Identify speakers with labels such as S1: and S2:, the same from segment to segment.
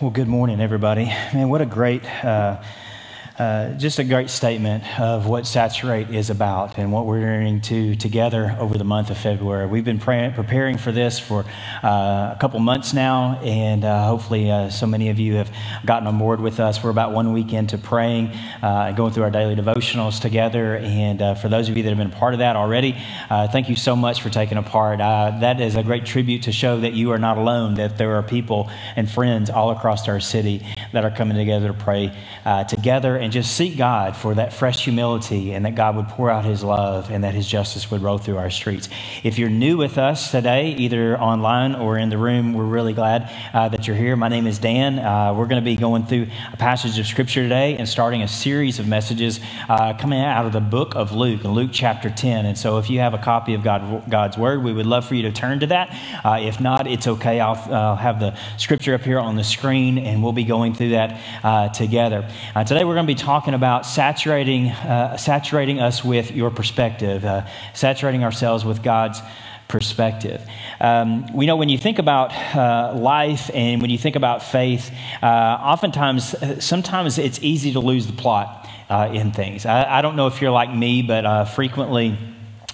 S1: Well, good morning, everybody. Man, what a great, uh, uh, just a great statement of what Saturate is about and what we're learning to together over the month of February. We've been preparing for this for uh, a couple months now, and uh, hopefully, uh, so many of you have gotten on board with us. We're about one week into praying uh, and going through our daily devotionals together. And for those of you that have been a part of that already, thank you so much for taking a part. that is a great tribute to show that you are not alone, that there are people and friends all across our city that are coming together to pray together and just seek God for that fresh humility and that God would pour out his love and that his justice would roll through our streets. If you're new with us today, either online or in the room, we're really glad uh, that you're here. My name is Dan. Uh, we're going to be going through a passage of scripture today and starting a series of messages uh, coming out of the book of Luke, Luke chapter 10. And so if you have a copy of God, God's word, we would love for you to turn to that. Uh, if not, it's okay. I'll, I'll, have the scripture up here on the screen and we'll be going through that uh, together. Uh, today we're going to be be talking about saturating, uh, saturating us with your perspective, uh, saturating ourselves with God's perspective. Um, we know when you think about uh, life and when you think about faith, uh, oftentimes, uh, sometimes it's easy to lose the plot uh, in things. I, I, don't know if you're like me, but frequently,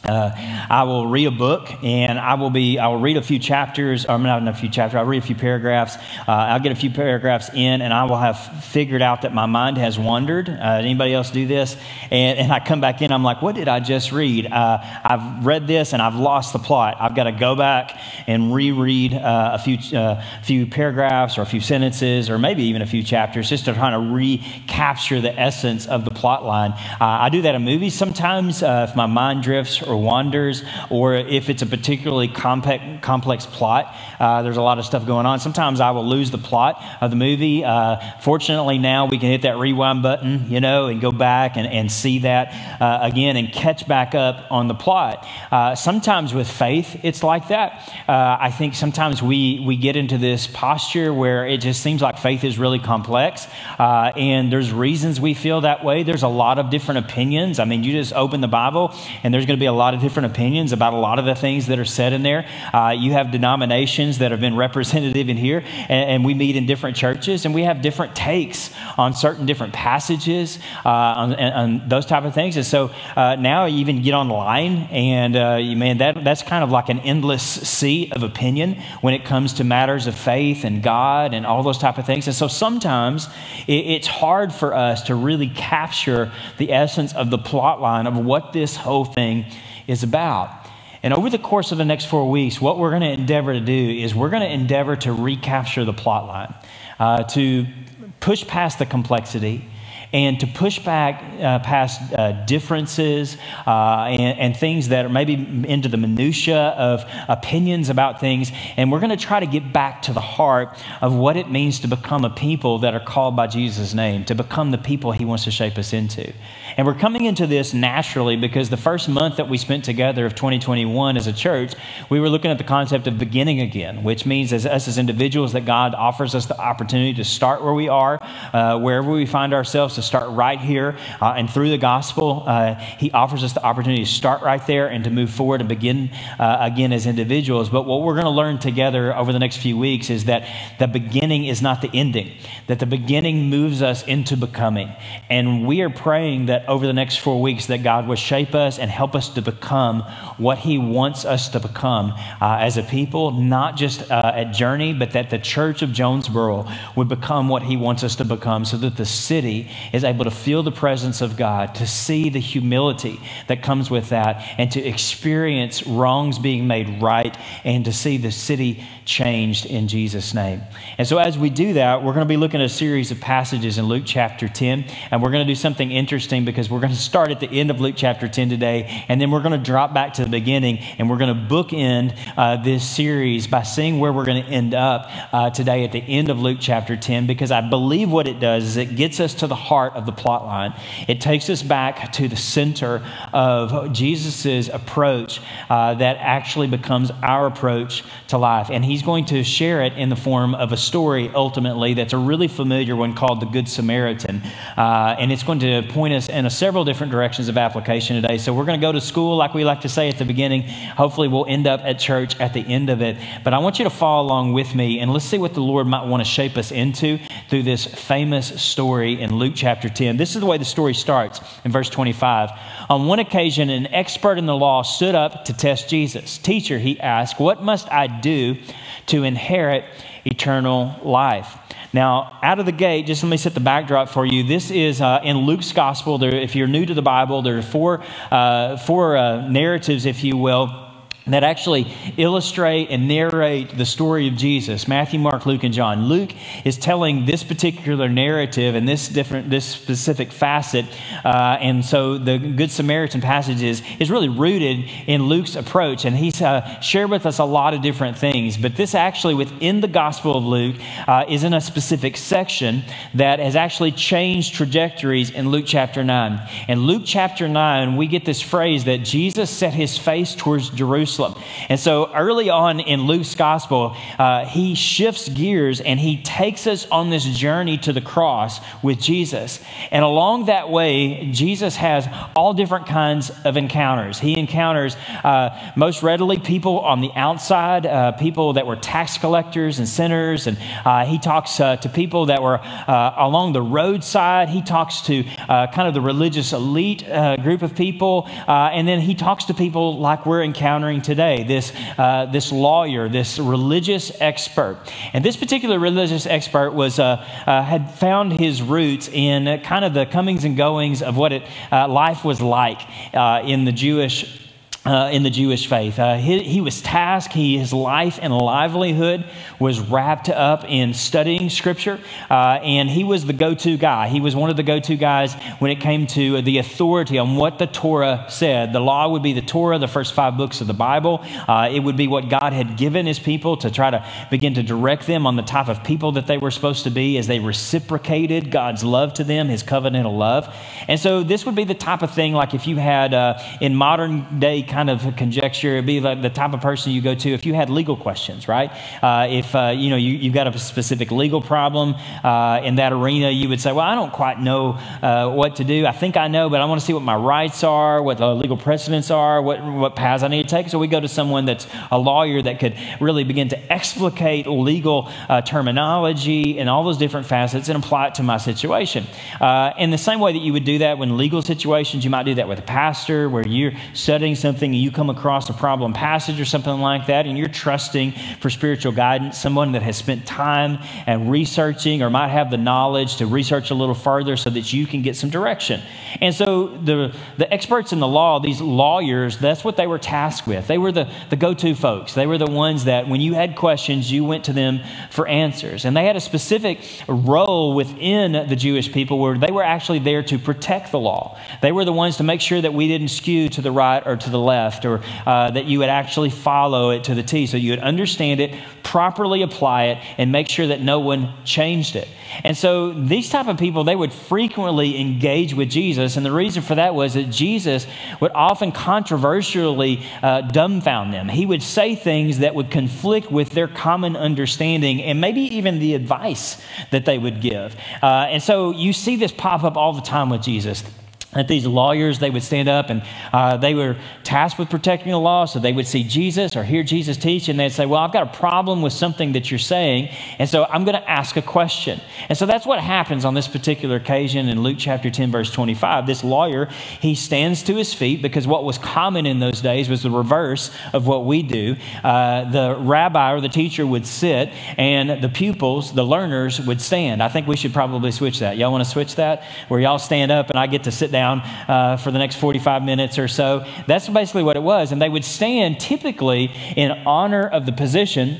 S1: uh, I will read a book and I will be I will read a few chapters or not in a few chapters I'll read a few paragraphs. Uh, I'll get a few paragraphs in and I will have figured out that my mind has wandered. Uh, anybody else do this? And, and I come back in I'm like what did I just read? Uh, I've read this and I've lost the plot. I've got to go back and reread uh, a few uh, few paragraphs or a few sentences or maybe even a few chapters just to try to recapture the essence of the plot line. I do that in movies sometimes if my mind drifts or wanders, or if it's a particularly complex, complex plot. Uh, there's a lot of stuff going on. Sometimes I will lose the plot of the movie. Uh, fortunately, now we can hit that rewind button, you know, and go back and, and see that uh, again and catch back up on the plot. Uh, sometimes with faith, it's like that. Uh, I think sometimes we, we get into this posture where it just seems like faith is really complex, uh, and there's reasons we feel that way. There's a lot of different opinions. I mean, you just open the Bible, and there's going to be a lot of different opinions about a lot of the things that are said in there. Uh, you have denominations that have been representative in here, and, and, we meet in different churches, and we have different takes on certain different passages, uh, on, on, those type of things. And so uh, now you even get online, and uh, you, man, that, that's kind of like an endless sea of opinion when it comes to matters of faith and God and all those type of things. And so sometimes it, it's hard for us to really capture the essence of the plot line of what this whole thing is about. And over the course of the next four weeks, what we're going to endeavor to do is we're going to endeavor to recapture the plot line, uh, to push past the complexity and to push back uh, past uh, differences uh, and, and, things that are maybe into the minutia of opinions about things. And we're going to try to get back to the heart of what it means to become a people that are called by Jesus' name, to become the people he wants to shape us into. And we're coming into this naturally because the first month that we spent together of 2021 as a church, we were looking at the concept of beginning again, which means as us as individuals that God offers us the opportunity to start where we are, uh, wherever we find ourselves, to start right here. Uh, and through the gospel, uh, He offers us the opportunity to start right there and to move forward and begin uh, again as individuals. But what we're going to learn together over the next few weeks is that the beginning is not the ending, that the beginning moves us into becoming. And we are praying that over the next four weeks that God would shape us and help us to become what He wants us to become uh, as a people, not just uh, at Journey, but that the church of Jonesboro would become what He wants us to become so that the city is able to feel the presence of God, to see the humility that comes with that, and to experience wrongs being made right, and to see the city changed in Jesus' name. And so, as we do that, we're going to be looking at a series of passages in Luke chapter 10, and we're going to do something interesting because we're going to start at the end of Luke chapter 10 today, and then we're going to drop back to the beginning, and we're going to bookend uh, this series by seeing where we're going to end up uh, today at the end of Luke chapter 10, because I believe what it does is it gets us to the heart of the plot line. It takes us back to the center of Jesus' approach uh, that actually becomes our approach to life. And he's going to share it in the form of a story ultimately that's a really familiar one called the Good Samaritan. Uh, and it's going to point us in several different directions of application today. So we're going to go to school, like we like to say at the beginning. Hopefully, we'll end up at church at the end of it. But I want you to follow along with me and let's see what the Lord might want to shape us into through this famous story in Luke chapter 10. This is the way the story starts in verse 25. On one occasion, an expert in the law stood up to test Jesus. Teacher, he asked, What must I do to inherit eternal life? Now, out of the gate, just let me set the backdrop for you. This is uh, in Luke's gospel. There, if you're new to the Bible, there are four, uh, four uh, narratives, if you will that actually illustrate and narrate the story of Jesus Matthew, Mark, Luke, and John. Luke is telling this particular narrative and this different, this specific facet. Uh, and so the Good Samaritan passage is, is really rooted in Luke's approach. And he's uh, shared with us a lot of different things. But this actually, within the Gospel of Luke, uh, is in a specific section that has actually changed trajectories in Luke chapter 9. In Luke chapter 9, we get this phrase that Jesus set his face towards Jerusalem Jerusalem. And so early on in Luke's gospel, uh, he shifts gears and he takes us on this journey to the cross with Jesus. And along that way, Jesus has all different kinds of encounters. He encounters uh, most readily people on the outside, uh, people that were tax collectors and sinners. And uh, he talks uh, to people that were uh, along the roadside. He talks to kind of the religious elite group of people. and then he talks to people like we're encountering today, this, uh, this lawyer, this religious expert. And this particular religious expert was, uh, uh, had found his roots in kind of the comings and goings of what it, uh, life was like uh, in the Jewish uh, in the Jewish faith. Uh, he, he, was tasked, he, his life and livelihood was wrapped up in studying Scripture, uh, and he was the go to guy. He was one of the go to guys when it came to the authority on what the Torah said. The law would be the Torah, the first five books of the Bible. Uh, it would be what God had given his people to try to begin to direct them on the type of people that they were supposed to be as they reciprocated God's love to them, his covenantal love. And so this would be the type of thing like if you had uh, in modern day kind of conjecture. It'd be like the type of person you go to if you had legal questions, right? Uh, if uh, you know you, you've got a specific legal problem uh, in that arena, you would say, "Well, I don't quite know uh, what to do. I think I know, but I want to see what my rights are, what the legal precedents are, what what paths I need to take." So we go to someone that's a lawyer that could really begin to explicate legal uh, terminology and all those different facets and apply it to my situation. Uh, in the same way that you would do that when legal situations, you might do that with a pastor where you're studying something something and you come across a problem passage or something like that, and you're trusting for spiritual guidance, someone that has spent time and researching or might have the knowledge to research a little further so that you can get some direction. And so the, the experts in the law, these lawyers, that's what they were tasked with. They were the, the go to folks. They were the ones that when you had questions, you went to them for answers. And they had a specific role within the Jewish people where they were actually there to protect the law. They were the ones to make sure that we didn't skew to the right or to the left or uh, that you would actually follow it to the T. So you would understand it, properly apply it, and make sure that no one changed it. And so these type of people, they would frequently engage with Jesus, and the reason for that was that Jesus would often controversially uh, dumbfound them. He would say things that would conflict with their common understanding, and maybe even the advice that they would give. Uh, and so you see this pop up all the time with Jesus that these lawyers they would stand up and uh, they were tasked with protecting the law so they would see jesus or hear jesus teach and they'd say well i've got a problem with something that you're saying and so i'm going to ask a question. And so that's what happens on this particular occasion in luke chapter 10 verse 25 this lawyer he stands to his feet because what was common in those days was the reverse of what we do. Uh, the rabbi or the teacher would sit and the pupils the learners would stand. I think we should probably switch that. Y'all want to switch that? Where y'all stand up and i get to sit down down uh, for the next 45 minutes or so. That's basically what it was. And they would stand typically in honor of the position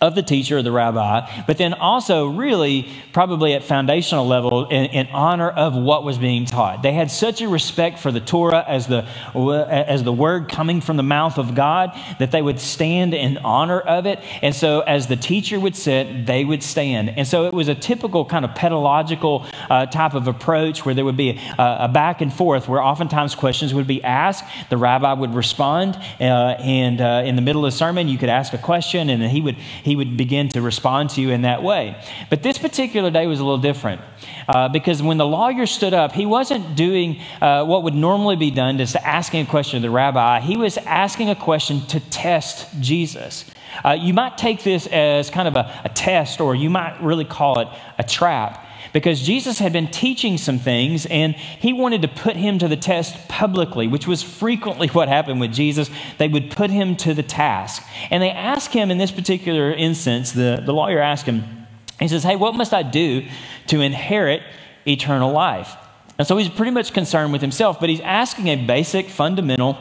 S1: of the teacher or the rabbi, but then also, really, probably at foundational level, in, in, honor of what was being taught. They had such a respect for the Torah as the, as the word coming from the mouth of God that they would stand in honor of it. And so, as the teacher would sit, they would stand. And so, it was a typical kind of pedagogical uh, type of approach where there would be a, a, back and forth, where oftentimes questions would be asked, the rabbi would respond, uh, and uh, in the middle of the sermon, you could ask a question, and then he would he would begin to respond to you in that way. But this particular day was a little different uh, because when the lawyer stood up, he wasn't doing uh, what would normally be done, just asking a question to the rabbi. He was asking a question to test Jesus. Uh, you might take this as kind of a, a test, or you might really call it a trap because Jesus had been teaching some things and he wanted to put him to the test publicly, which was frequently what happened with Jesus. They would put him to the task. And they asked him in this particular instance, the, the lawyer asked him, he says, Hey, what must I do to inherit eternal life? And so he's pretty much concerned with himself, but he's asking a basic, fundamental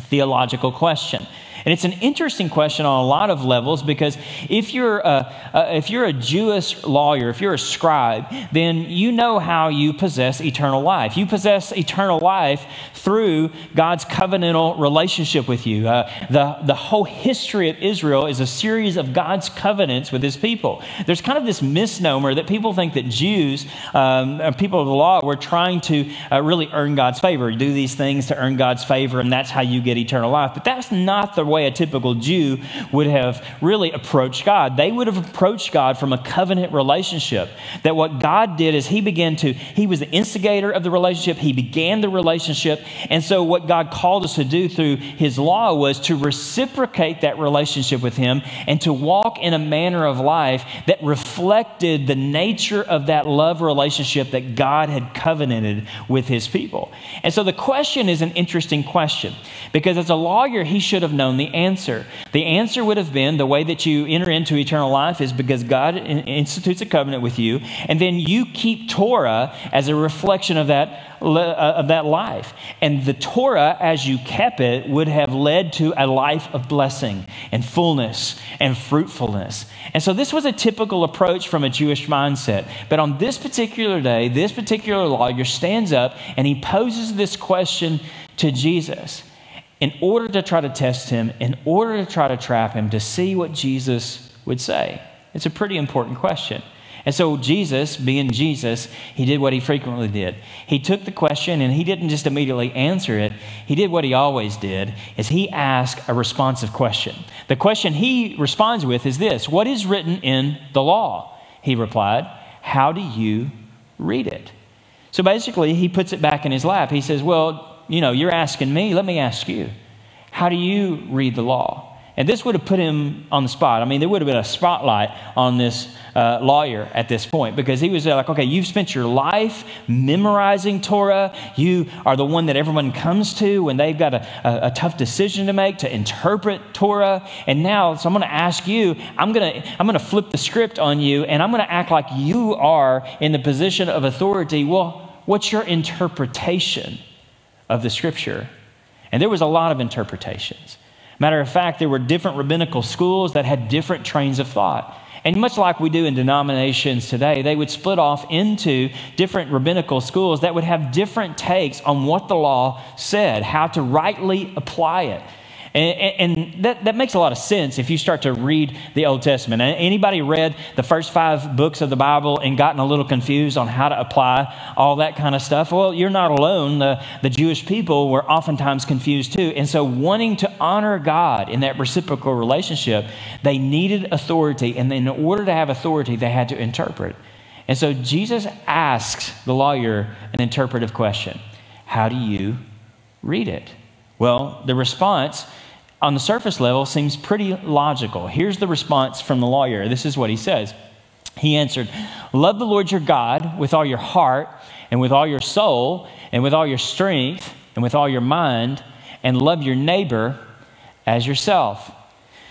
S1: theological question. And it's an interesting question on a lot of levels because if you're a, a, if you're a Jewish lawyer, if you're a scribe, then you know how you possess eternal life. You possess eternal life through God's covenantal relationship with you. Uh, the, the whole history of Israel is a series of God's covenants with his people. There's kind of this misnomer that people think that Jews, um, people of the law, were trying to uh, really earn God's favor, do these things to earn God's favor, and that's how you get eternal life. But that's not the way a typical Jew would have really approached God. They would have approached God from a covenant relationship. That what God did is He began to, He was the instigator of the relationship, He began the relationship. And so, what God called us to do through His law was to reciprocate that relationship with Him and to walk in a manner of life that reflected the nature of that love relationship that God had covenanted with His people. And so, the question is an interesting question because as a lawyer, he should have known the answer. The answer would have been the way that you enter into eternal life is because God institutes a covenant with you, and then you keep Torah as a reflection of that, Uh, of that life. And the Torah, as you kept it, would have led to a life of blessing and fullness and fruitfulness. And so this was a typical approach from a Jewish mindset. But on this particular day, this particular lawyer stands up and he poses this question to Jesus in order to try to test him, in order to try to trap him, to see what Jesus would say? It's a pretty important question. And so, Jesus, being Jesus, he did what he frequently did. He took the question and he didn't just immediately answer it. He did what he always did, is he asked a responsive question. The question he responds with is this What is written in the law? He replied, How do you read it? So basically, he puts it back in his lap. He says, Well, you know, you're asking me, let me ask you. How do you read the law? And this would have put him on the spot. I mean, there would have been a spotlight on this uh, lawyer at this point because he was like, okay, you've spent your life memorizing Torah. You are the one that everyone comes to when they've got a, a, a tough decision to make to interpret Torah. And now, so I'm going to ask you, I'm going to I'm going to flip the script on you and I'm going to act like you are in the position of authority. Well, what's your interpretation of the scripture. And there was a lot of interpretations. Matter of fact, there were different rabbinical schools that had different trains of thought. And much like we do in denominations today, they would split off into different rabbinical schools that would have different takes on what the law said, how to rightly apply it. And, and that, that makes a lot of sense if you start to read the Old Testament. Anybody read the first five books of the Bible and gotten a little confused on how to apply all that kind of stuff? Well, you're not alone. The, the Jewish people were oftentimes confused too. And so, wanting to honor God in that reciprocal relationship, they needed authority. And in order to have authority, they had to interpret. And so, Jesus asks the lawyer an interpretive question How do you read it? Well, the response on the surface level seems pretty logical. Here's the response from the lawyer. This is what he says. He answered, Love the Lord your God with all your heart and with all your soul and with all your strength and with all your mind, and love your neighbor as yourself.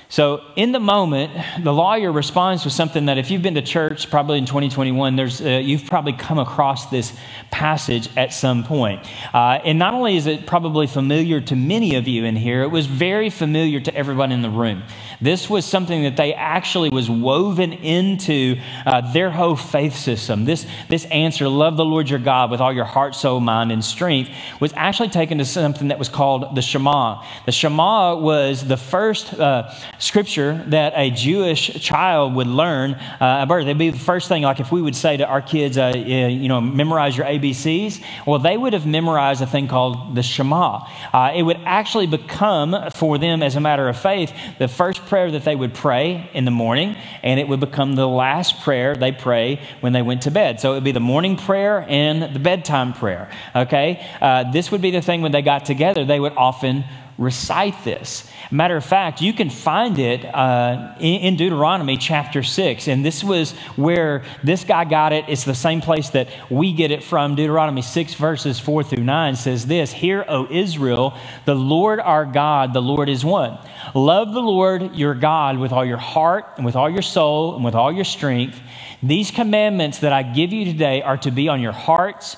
S1: So, in the moment, the lawyer responds with something that if you've been to church, probably in 2021, there's, uh, you've probably come across this passage at some point. Uh, and not only is it probably familiar to many of you in here, it was very familiar to everyone in the room. This was something that they actually was woven into uh, their whole faith system. This, this answer, love the Lord your God with all your heart, soul, mind, and strength, was actually taken to something that was called the Shema. The Shema was the first uh, scripture that a Jewish child would learn uh, at birth. It'd be the first thing, like if we would say to our kids, uh, you know, memorize your ABCs, well, they would have memorized a thing called the Shema. Uh, it would actually become, for them as a matter of faith, the first prayer that they would pray in the morning, and it would become the last prayer they pray when they went to bed. So it would be the morning prayer and the bedtime prayer. Okay? Uh, this would be the thing when they got together, they would often recite this. Matter of fact, you can find it uh, in, Deuteronomy chapter 6. And this was where this guy got it. It's the same place that we get it from. Deuteronomy 6, verses 4 through 9 says this Hear, O Israel, the Lord our God, the Lord is one. Love the Lord your God with all your heart, and with all your soul, and with all your strength. These commandments that I give you today are to be on your hearts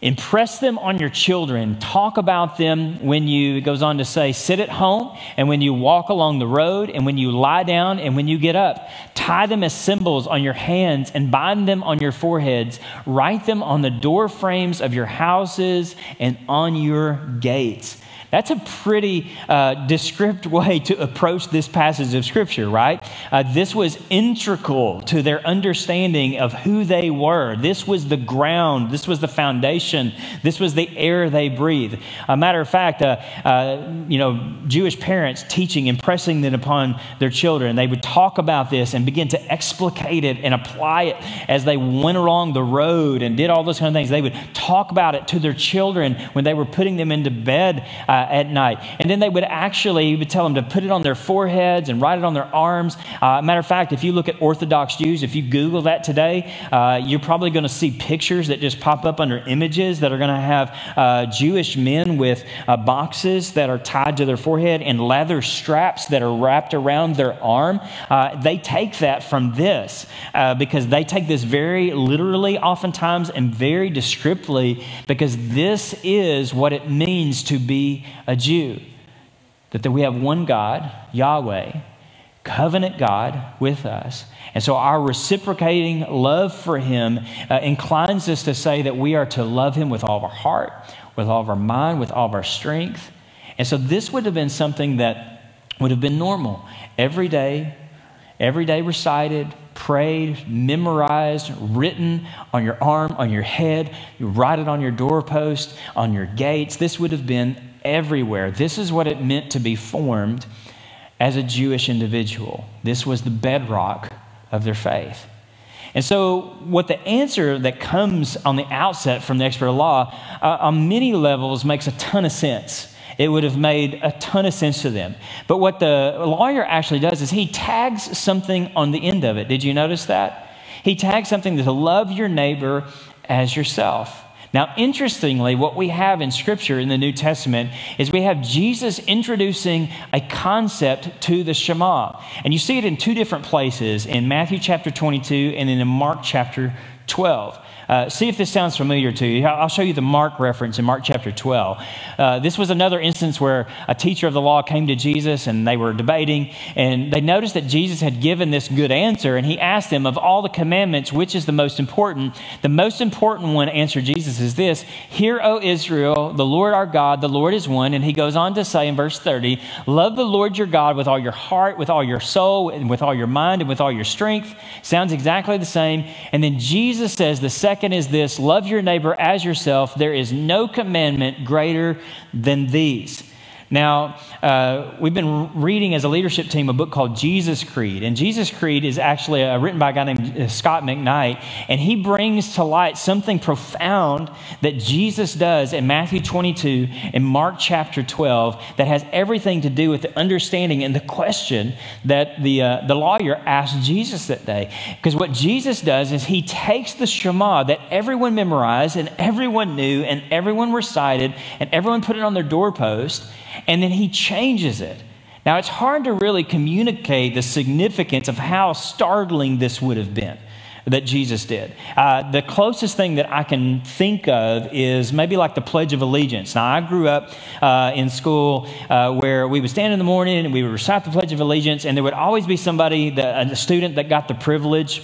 S1: Impress them on your children. Talk about them when you, it goes on to say, sit at home and when you walk along the road and when you lie down and when you get up. Tie them as symbols on your hands and bind them on your foreheads. Write them on the door frames of your houses and on your gates. That's a pretty uh, descriptive way to approach this passage of Scripture, right? Uh, this was integral to their understanding of who they were. This was the ground, this was the foundation, this was the air they breathed. A matter of fact, uh, uh you know, Jewish parents teaching, impressing it upon their children, they would talk about this and begin to explicate it and apply it as they went along the road and did all those kind of things. They would talk about it to their children when they were putting them into bed uh, at night. And then they would actually, would tell them to put it on their foreheads and write it on their arms. Uh, matter of fact, if you look at Orthodox Jews, if you Google that today, uh, you're probably going to see pictures that just pop up under images that are going to have uh, Jewish men with uh, boxes that are tied to their forehead and leather straps that are wrapped around their arm. Uh, they take that from this because they take this very literally, oftentimes, and very descriptively because this is what it means to be a Jew. That we have one God, Yahweh, covenant God with us. And so our reciprocating love for Him uh, inclines us to say that we are to love Him with all of our heart, with all of our mind, with all of our strength. And so this would have been something that would have been normal. Every day, every day recited, prayed, memorized, written on your arm, on your head. You write it on your doorpost, on your gates. This would have been everywhere. This is what it meant to be formed as a Jewish individual. This was the bedrock of their faith. And so, what the answer that comes on the outset from the expert law, uh, on many levels, makes a ton of sense. It would have made a ton of sense to them. But what the lawyer actually does is he tags something on the end of it. Did you notice that? He tags something to love your neighbor as yourself. Now, interestingly, what we have in Scripture in the New Testament is we have Jesus introducing a concept to the Shema. And you see it in two different places in Matthew chapter 22 and then in Mark chapter 12. Uh, see if this sounds familiar to you. I'll show you the Mark reference in Mark chapter 12. Uh, this was another instance where a teacher of the law came to Jesus and they were debating, and they noticed that Jesus had given this good answer, and he asked them, Of all the commandments, which is the most important? The most important one, answered Jesus, is this Hear, O Israel, the Lord our God, the Lord is one. And he goes on to say in verse 30, Love the Lord your God with all your heart, with all your soul, and with all your mind, and with all your strength. Sounds exactly the same. And then Jesus says, The second second is this love your neighbor as yourself. There is no commandment greater than these. Now, uh, we've been reading as a leadership team a book called Jesus Creed. And Jesus Creed is actually uh, written by a guy named Scot McKnight. And he brings to light something profound that Jesus does in Matthew 22 and Mark chapter 12 that has everything to do with the understanding and the question that the, uh, the lawyer asked Jesus that day. Because what Jesus does is he takes the Shema that everyone memorized and everyone knew and everyone recited and everyone put it on their doorpost and then he changes it. Now, it's hard to really communicate the significance of how startling this would have been that Jesus did. Uh, the closest thing that I can think of is maybe like the Pledge of Allegiance. Now, I grew up uh, in school uh, where we would stand in the morning and we would recite the Pledge of Allegiance, and there would always be somebody, that, a student that got the privilege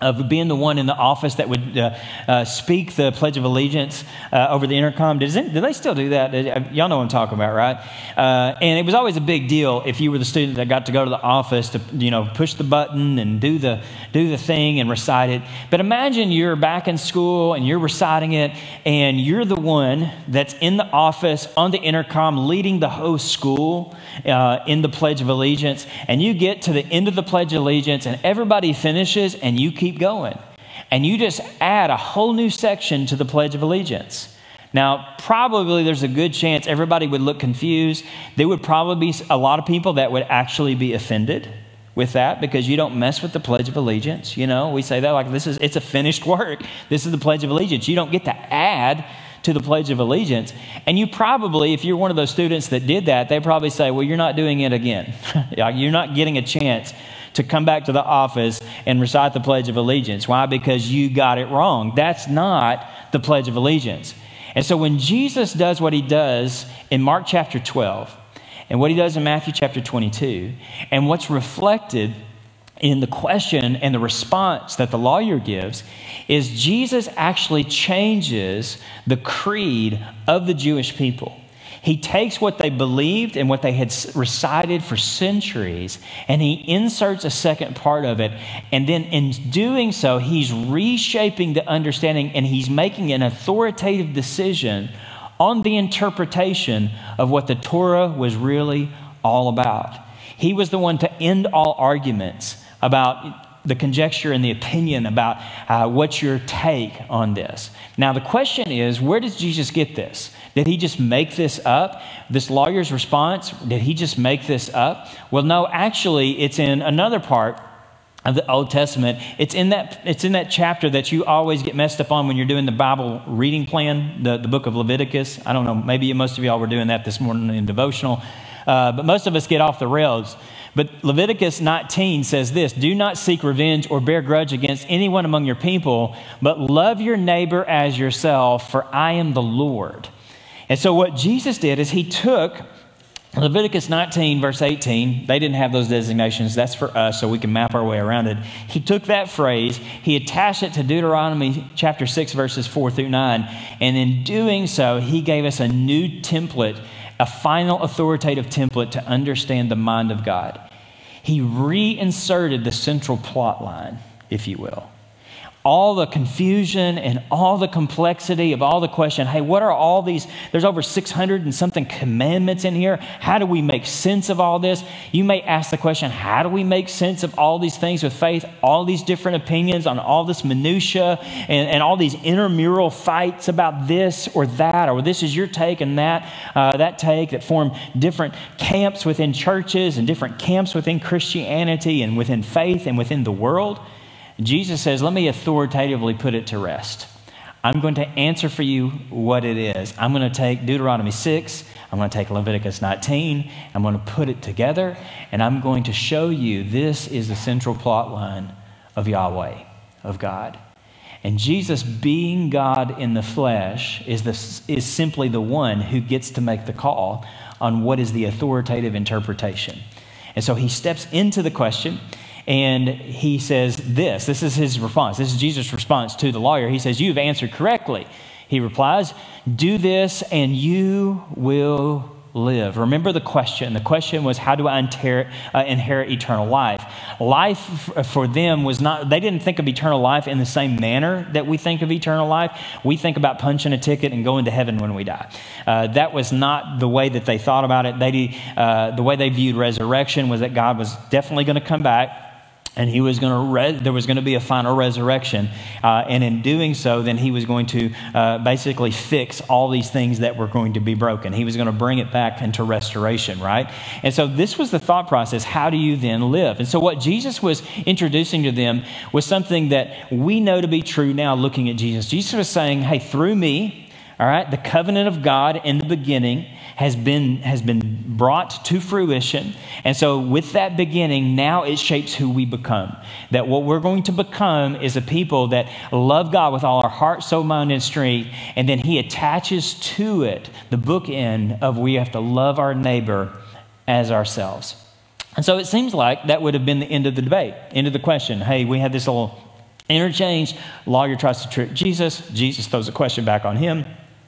S1: of being the one in the office that would uh, uh, speak the Pledge of Allegiance uh, over the intercom. Does it, do they still do that? Y'all know what I'm talking about, right? Uh, and it was always a big deal if you were the student that got to go to the office to, you know, push the button and do the, do the thing and recite it. But imagine you're back in school and you're reciting it, and you're the one that's in the office on the intercom leading the whole school uh, in the Pledge of Allegiance, and you get to the end of the Pledge of Allegiance, and everybody finishes, and you keep going. And you just add a whole new section to the Pledge of Allegiance. Now, probably there's a good chance everybody would look confused. There would probably be a lot of people that would actually be offended with that because you don't mess with the Pledge of Allegiance. You know, we say that like this is it's a finished work. This is the Pledge of Allegiance. You don't get to add to the Pledge of Allegiance. And you probably, if you're one of those students that did that, they probably say, well, you're not doing it again. you're not getting a chance to come back to the office and recite the Pledge of Allegiance. Why? Because you got it wrong. That's not the Pledge of Allegiance. And so when Jesus does what he does in Mark chapter 12, and what he does in Matthew chapter 22, and what's reflected in the question and the response that the lawyer gives is Jesus actually changes the creed of the Jewish people. He takes what they believed and what they had recited for centuries, and he inserts a second part of it. And then in doing so, he's reshaping the understanding and he's making an authoritative decision on the interpretation of what the Torah was really all about. He was the one to end all arguments about the conjecture and the opinion about uh, what's your take on this. Now, the question is where does Jesus get this? Did he just make this up? This lawyer's response, did he just make this up? Well, no, actually, it's in another part of the Old Testament. It's in that, it's in that chapter that you always get messed up on when you're doing the Bible reading plan, the, the book of Leviticus. I don't know, maybe most of y'all were doing that this morning in devotional, uh, but most of us get off the rails. But Leviticus 19 says this Do not seek revenge or bear grudge against anyone among your people, but love your neighbor as yourself, for I am the Lord. And so, what Jesus did is he took Leviticus 19, verse 18, they didn't have those designations. That's for us, so we can map our way around it. He took that phrase, he attached it to Deuteronomy chapter 6, verses 4 through 9, and in doing so, he gave us a new template a final authoritative template to understand the mind of God. He reinserted the central plot line, if you will all the confusion and all the complexity of all the question hey what are all these there's over 600 and something commandments in here. How do we make sense of all this? You may ask the question how do we make sense of all these things with faith? All these different opinions on all this minutia and, and all these intramural fights about this or that or this is your take and that uh, that take that form different camps within churches and different camps within christianity and within faith and within the world Jesus says, Let me authoritatively put it to rest. I'm going to answer for you what it is. I'm going to take Deuteronomy 6, I'm going to take Leviticus 19, I'm going to put it together, and I'm going to show you this is the central plot line of Yahweh, of God. And Jesus, being God in the flesh, is, the, is simply the one who gets to make the call on what is the authoritative interpretation. And so he steps into the question and he says this this is his response. This is Jesus' response to the lawyer. He says, You've answered correctly. He replies, Do this and you will live. Remember the question. The question was, How do I inherit, uh, inherit eternal life? Life for them was not, they didn't think of eternal life in the same manner that we think of eternal life. We think about punching a ticket and going to heaven when we die. Uh, that was not the way that they thought about it. They, uh, the way they viewed resurrection was that God was definitely going to come back and he was going to re- there was going to be a final resurrection uh, and in doing so then he was going to uh, basically fix all these things that were going to be broken. He was going to bring it back into restoration right? And so this was the thought process how do you then live? And so what jesus was introducing to them was something that we know to be true now looking at jesus. Jesus was saying hey through me All right, the covenant of God in the beginning has been, has been brought to fruition. And so, with that beginning, now it shapes who we become. That what we're going to become is a people that love God with all our heart, soul, mind, and strength. And then He attaches to it the bookend of we have to love our neighbor as ourselves. And so, it seems like that would have been the end of the debate, end of the question. Hey, we had this little interchange. Lawyer tries to trick Jesus. Jesus throws a question back on him.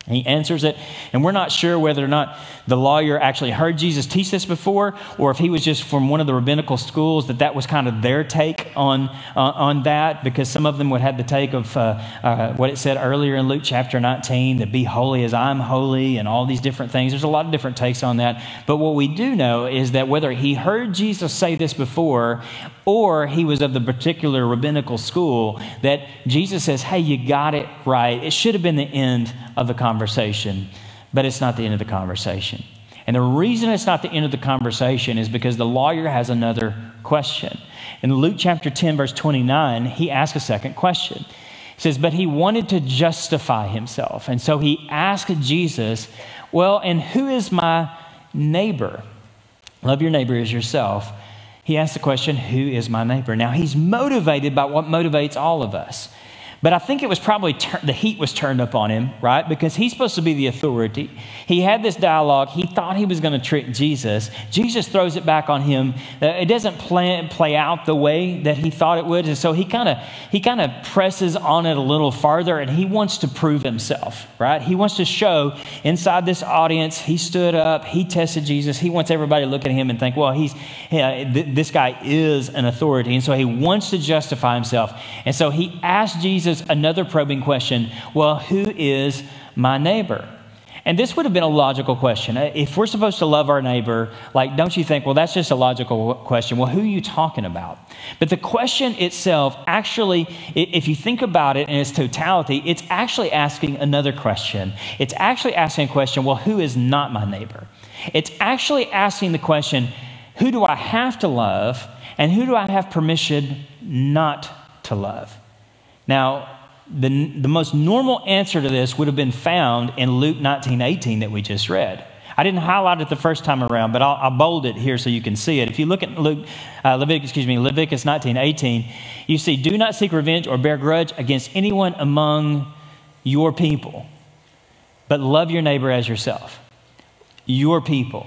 S1: He answers it, and we're not sure whether or not the lawyer actually heard Jesus teach this before, or if he was just from one of the rabbinical schools that that was kind of their take on uh, on that, because some of them would have the take of uh, uh, what it said earlier in Luke chapter 19, that be holy as I'm holy, and all these different things. There's a lot of different takes on that, but what we do know is that whether he heard Jesus say this before, or he was of the particular rabbinical school, that Jesus says, "Hey, you got it right. It should have been the end of the conversation." Conversation, but it's not the end of the conversation. And the reason it's not the end of the conversation is because the lawyer has another question. In Luke chapter 10, verse 29, he asks a second question. He says, But he wanted to justify himself. And so he asked Jesus, Well, and who is my neighbor? Love your neighbor as yourself. He asked the question, Who is my neighbor? Now he's motivated by what motivates all of us. But I think it was probably ter- the heat was turned up on him, right? Because he's supposed to be the authority. He had this dialogue. He thought he was going to trick Jesus. Jesus throws it back on him. Uh, it doesn't play, play out the way that he thought it would, and so he kind of he kind of presses on it a little farther, and he wants to prove himself, right? He wants to show inside this audience. He stood up. He tested Jesus. He wants everybody to look at him and think, well, he's yeah, th- this guy is an authority, and so he wants to justify himself, and so he asked Jesus another probing question well, who is my neighbor? And this would have been a logical question. Uh, if we're supposed to love our neighbor, like, don't you think, well, that's just a logical question. Well, who are you talking about? But the question itself, actually, if you think about it in its totality, it's actually asking another question. It's actually asking a question, well, who is not my neighbor? It's actually asking the question, who do I have to love, and who do I have permission not to love? Now, the, the most normal answer to this would have been found in Luke 19 18 that we just read. I didn't highlight it the first time around, but I'll, I'll bold it here so you can see it. If you look at Luke, uh, Leviticus, excuse me, Leviticus 19 18, you see, do not seek revenge or bear grudge against anyone among your people, but love your neighbor as yourself. Your people.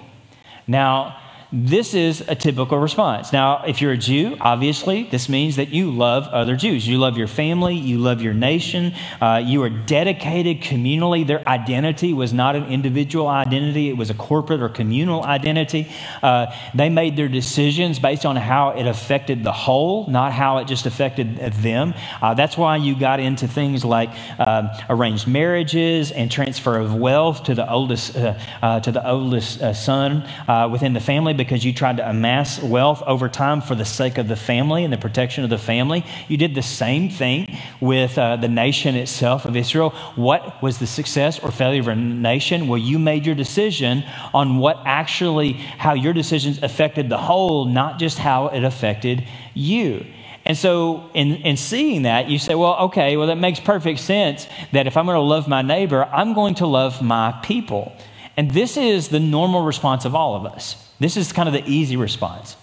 S1: Now, this is a typical response. Now, if you're a Jew, obviously, this means that you love other Jews. You love your family, you love your nation, uh, you are dedicated communally. Their identity was not an individual identity, it was a corporate or communal identity. Uh, they made their decisions based on how it affected the whole, not how it just affected them. Uh, that's why you got into things like um, arranged marriages and transfer of wealth to the oldest, uh, uh, to the oldest son within the family because you tried to amass wealth over time for the sake of the family and the protection of the family. You did the same thing with uh, the nation itself of Israel. What was the success or failure of a nation? Well, you made your decision on what actually, how your decisions affected the whole, not just how it affected you. And so, in, in seeing that, you say, well, okay, well, that makes perfect sense that if I'm going to love my neighbor, I'm going to love my people. And this is the normal response of all of us. This is kind of the easy response.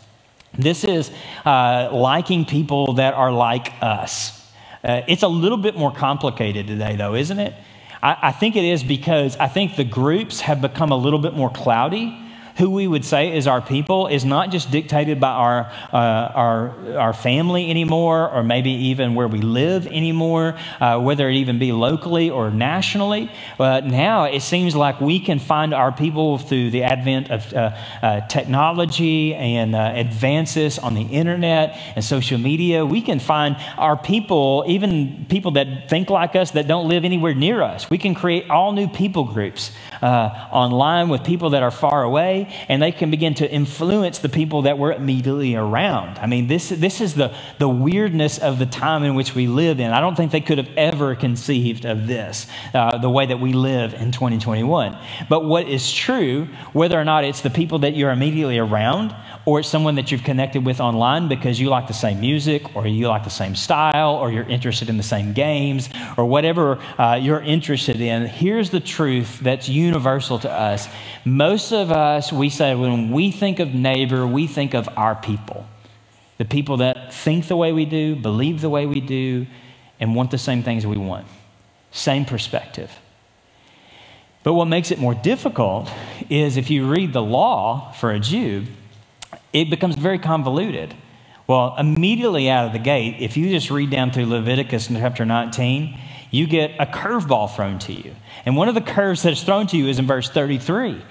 S1: This is uh, liking people that are like us. Uh, it's a little bit more complicated today, though, isn't it? I, I think it is because I think the groups have become a little bit more cloudy who we would say is our people is not just dictated by our, uh, our, our family anymore, or maybe even where we live anymore, uh, whether it even be locally or nationally. But now it seems like we can find our people through the advent of uh, uh technology and uh, advances on the internet and social media. We can find our people, even people that think like us that don't live anywhere near us. We can create all new people groups uh, online with people that are far away, and they can begin to influence the people that we're immediately around. I mean, this, this is the, the weirdness of the time in which we live in. I don't think they could have ever conceived of this, uh, the way that we live in 2021. But what is true, whether or not it's the people that you're immediately around, or it's someone that you've connected with online because you like the same music, or you like the same style, or you're interested in the same games, or whatever uh, you're interested in, here's the truth that's universal to us. Most of us, we say when we think of neighbor, we think of our people. The people that think the way we do, believe the way we do, and want the same things we want. Same perspective. But what makes it more difficult is if you read the law for a Jew, it becomes very convoluted. Well, immediately out of the gate, if you just read down through Leviticus chapter 19, you get a curveball thrown to you. And one of the curves that is thrown to you is in verse 33.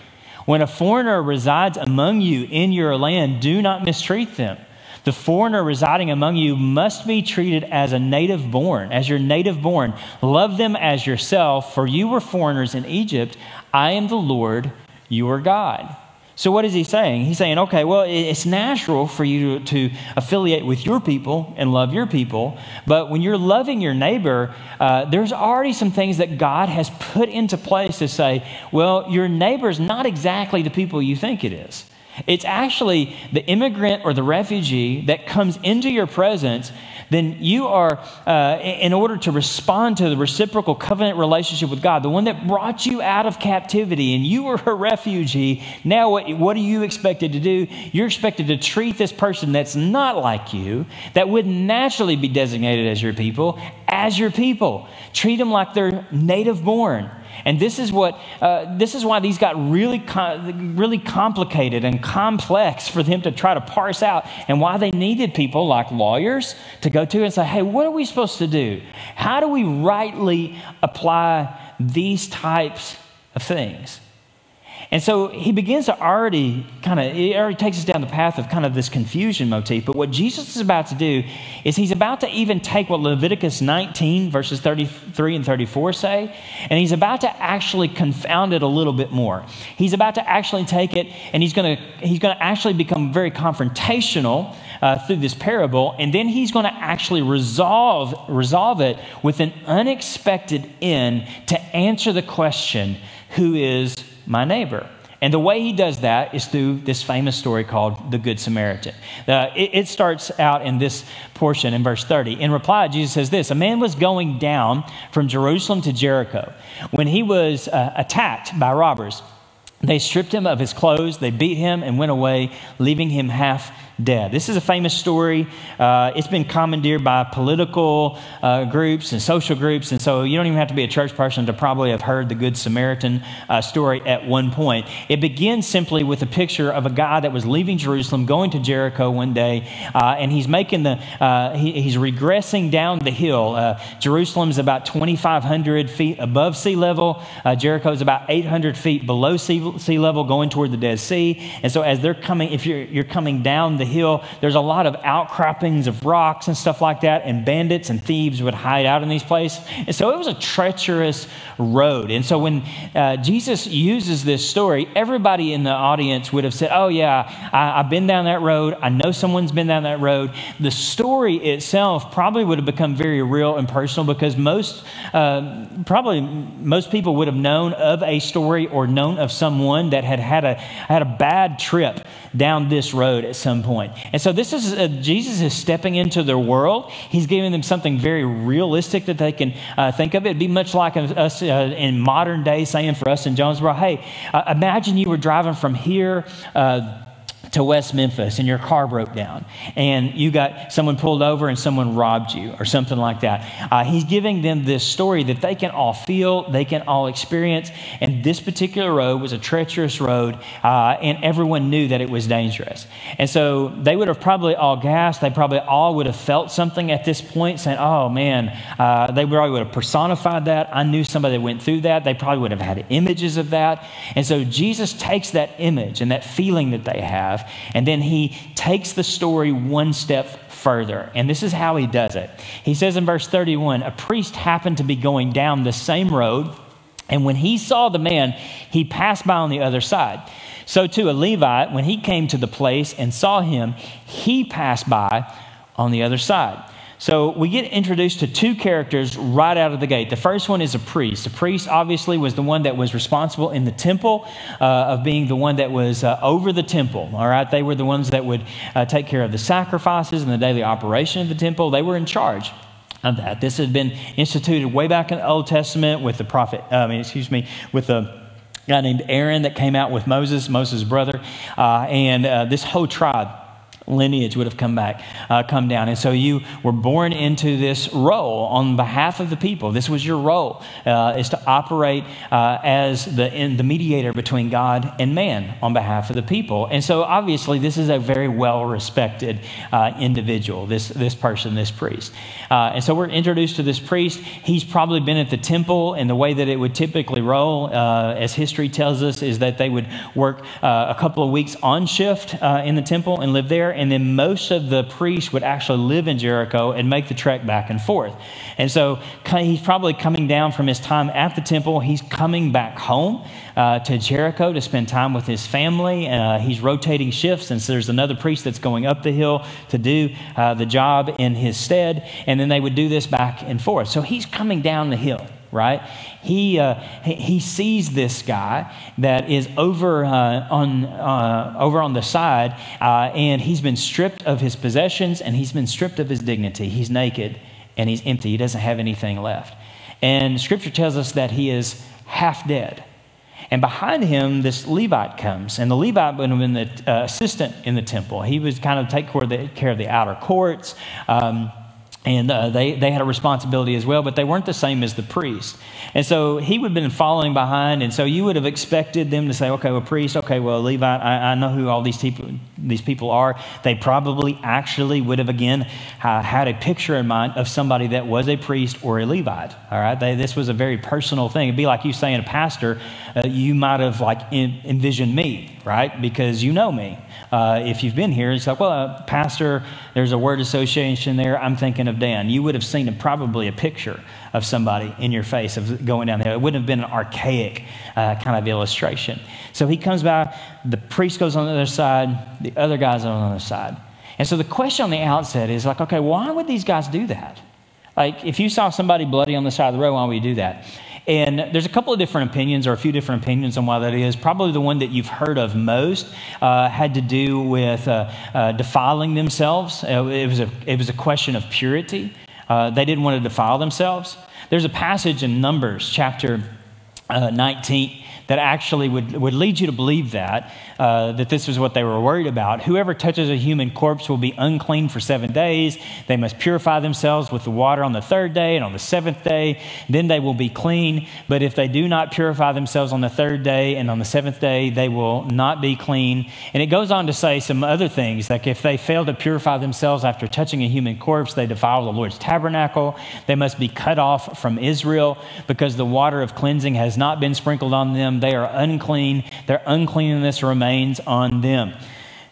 S1: When a foreigner resides among you in your land, do not mistreat them. The foreigner residing among you must be treated as a native born, as your native born. Love them as yourself, for you were foreigners in Egypt. I am the Lord, your God. So, what is he saying? He's saying, okay, well, it's natural for you to, affiliate with your people and love your people, but when you're loving your neighbor, uh, there's already some things that God has put into place to say, well, your neighbor is not exactly the people you think it is. It's actually the immigrant or the refugee that comes into your presence then you are, uh, in order to respond to the reciprocal covenant relationship with God, the one that brought you out of captivity and you were a refugee, now what, what are you expected to do? You're expected to treat this person that's not like you, that would naturally be designated as your people, as your people. Treat them like they're native born. And this is what uh, this is why these got really com- really complicated and complex for them to try to parse out, and why they needed people like lawyers to go to and say, "Hey, what are we supposed to do? How do we rightly apply these types of things?" And so he begins to already kind of, it already takes us down the path of kind of this confusion motif. But what Jesus is about to do is he's about to even take what Leviticus 19, verses 33 and 34 say, and he's about to actually confound it a little bit more. He's about to actually take it and he's going to, he's going to actually become very confrontational uh, through this parable, and then he's going to actually resolve, resolve it with an unexpected end to answer the question who is my neighbor. And the way he does that is through this famous story called the Good Samaritan. Uh, it, it, starts out in this portion in verse 30. In reply, Jesus says this A man was going down from Jerusalem to Jericho when he was uh, attacked by robbers. They stripped him of his clothes, they beat him, and went away, leaving him half dead. This is a famous story. Uh, it's been commandeered by political uh, groups and social groups, and so you don't even have to be a church person to probably have heard the Good Samaritan uh, story at one point. It begins simply with a picture of a guy that was leaving Jerusalem, going to Jericho one day, uh, and he's making the uh, he, he's regressing down the hill. Uh, Jerusalem is about 2,500 feet above sea level. Jericho is about 800 feet below sea, sea level, going toward the Dead Sea. And so as they're coming, if you're you're coming down the hill, there's a lot of outcroppings of rocks and stuff like that, and bandits and thieves would hide out in these places. And so it was a treacherous road. And so when uh, Jesus uses this story, everybody in the audience would have said, Oh, yeah, I, have been down that road. I know someone's been down that road. The story itself probably would have become very real and personal because most, uh, probably most people would have known of a story or known of someone that had had a, had a bad trip down this road at some point. And so this is uh, Jesus is stepping into their world. He's giving them something very realistic that they can uh, think of. It'd be much like us uh, in modern day saying for us in Jonesboro, hey, uh, imagine you were driving from here uh, to West Memphis and your car broke down and you got someone pulled over and someone robbed you or something like that. Uh, he's giving them this story that they can all feel, they can all experience. And this particular road was a treacherous road uh, and everyone knew that it was dangerous. And so they would have probably all gasped. They probably all would have felt something at this point saying, oh man, uh, they probably would have personified that. I knew somebody that went through that. They probably would have had images of that. And so Jesus takes that image and that feeling that they have and then he takes the story one step further. And this is how he does it. He says in verse 31 a priest happened to be going down the same road And when he saw the man, he passed by on the other side. So, too, a Levite, when he came to the place and saw him, he passed by on the other side. So we get introduced to two characters right out of the gate. The first one is a priest. A priest obviously was the one that was responsible in the temple uh, of being the one that was uh, over the temple. All right, they were the ones that would uh, take care of the sacrifices and the daily operation of the temple. They were in charge of that. This had been instituted way back in the Old Testament with the prophet. I mean, excuse me, with the guy named Aaron that came out with Moses, Moses' brother, uh, and uh, this whole tribe lineage would have come back, uh, come down. And so you were born into this role on behalf of the people. This was your role, uh, is to operate uh, as the, in, the mediator between God and man on behalf of the people. And so obviously, this is a very well respected uh, individual, this, this person, this priest. Uh, and so we're introduced to this priest. He's probably been at the temple, and the way that it would typically roll, uh, as history tells us, is that they would work a couple of weeks on shift in the temple and live there and then most of the priests would actually live in Jericho and make the trek back and forth. And so he's probably coming down from his time at the temple. He's coming back home uh, to Jericho to spend time with his family. Uh, he's rotating shifts, and so there's another priest that's going up the hill to do uh, the job in his stead. And then they would do this back and forth. So he's coming down the hill right? He, uh, he sees this guy that is over, uh, on, uh, over on the side, uh, and he's been stripped of his possessions and he's been stripped of his dignity. He's naked and he's empty. He doesn't have anything left. And scripture tells us that he is half dead. And behind him, this Levite comes. And the Levite would have been the uh, assistant in the temple. He would kind of take care of the, care of the outer courts. Um, and uh, they, they had a responsibility as well, but they weren't the same as the priest. And so he would have been following behind, and so you would have expected them to say, okay, well, priest, okay, well, Levite, I, I know who all these people, these people are. They probably actually would have, again, uh, had a picture in mind of somebody that was a priest or a Levite. All right, they, this was a very personal thing. It'd be like you saying, a pastor, uh, you might have like envisioned me, right? Because you know me. Uh, if you've been here, it's like, well, uh, pastor, there's a word association there. I'm thinking of Dan. You would have seen a, probably a picture of somebody in your face of going down there. It wouldn't have been an archaic uh, kind of illustration. So he comes by, the priest goes on the other side, the other guy's on the other side. And so the question on the outset is like, okay, why would these guys do that? Like, if you saw somebody bloody on the side of the road, why would you do that? And there's a couple of different opinions, or a few different opinions on why that is. Probably the one that you've heard of most uh, had to do with uh, uh, defiling themselves. Uh, it was, a, it was a question of purity. Uh, they didn't want to defile themselves. There's a passage in Numbers chapter uh, 19 that actually would, would lead you to believe that, uh, that this was what they were worried about. Whoever touches a human corpse will be unclean for seven days. They must purify themselves with the water on the third day and on the seventh day. Then they will be clean. But if they do not purify themselves on the third day and on the seventh day, they will not be clean. And it goes on to say some other things, like if they fail to purify themselves after touching a human corpse, they defile the Lord's tabernacle. They must be cut off from Israel because the water of cleansing has not been sprinkled on them they are unclean. Their uncleanness remains on them.